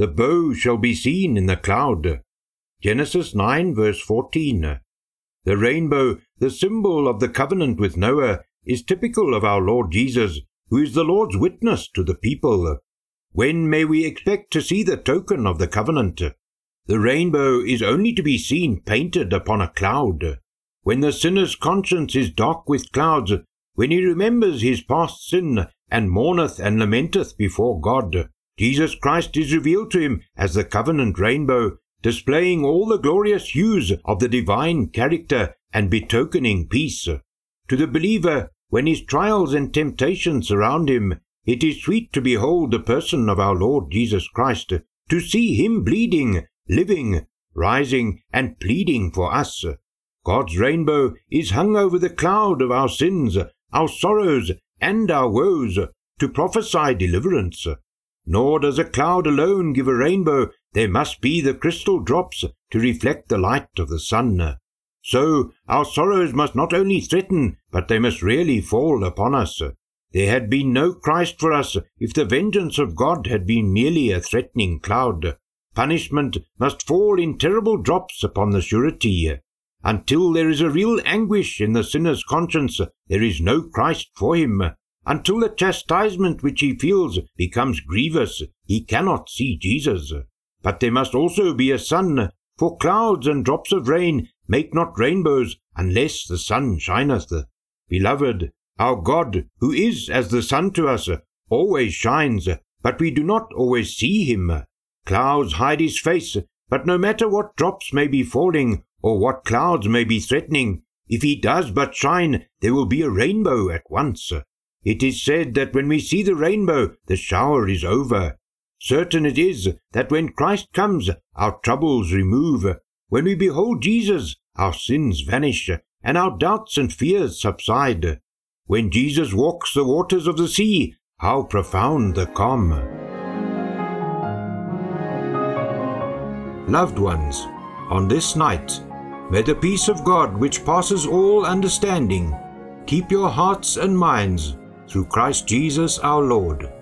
The bow shall be seen in the cloud. Genesis 9, verse 14. The rainbow, the symbol of the covenant with Noah, is typical of our Lord Jesus, who is the Lord's witness to the people. When may we expect to see the token of the covenant? The rainbow is only to be seen painted upon a cloud. When the sinner's conscience is dark with clouds, when he remembers his past sin, and mourneth and lamenteth before God, Jesus Christ is revealed to him as the covenant rainbow, displaying all the glorious hues of the divine character and betokening peace. To the believer, when his trials and temptations surround him, it is sweet to behold the person of our Lord Jesus Christ, to see him bleeding, living, rising, and pleading for us. God's rainbow is hung over the cloud of our sins, our sorrows, and our woes, to prophesy deliverance. Nor does a cloud alone give a rainbow, there must be the crystal drops to reflect the light of the sun. So our sorrows must not only threaten, but they must really fall upon us. There had been no Christ for us if the vengeance of God had been merely a threatening cloud. Punishment must fall in terrible drops upon the surety. Until there is a real anguish in the sinner's conscience, there is no Christ for him. Until the chastisement which he feels becomes grievous, he cannot see Jesus. But there must also be a sun, for clouds and drops of rain make not rainbows unless the sun shineth. Beloved, our God, who is as the sun to us, always shines, but we do not always see him. Clouds hide his face, but no matter what drops may be falling, or what clouds may be threatening, if he does but shine, there will be a rainbow at once. It is said that when we see the rainbow, the shower is over. Certain it is that when Christ comes, our troubles remove. When we behold Jesus, our sins vanish, and our doubts and fears subside. When Jesus walks the waters of the sea, how profound the calm. Loved ones, on this night, may the peace of God, which passes all understanding, keep your hearts and minds through Christ Jesus our Lord.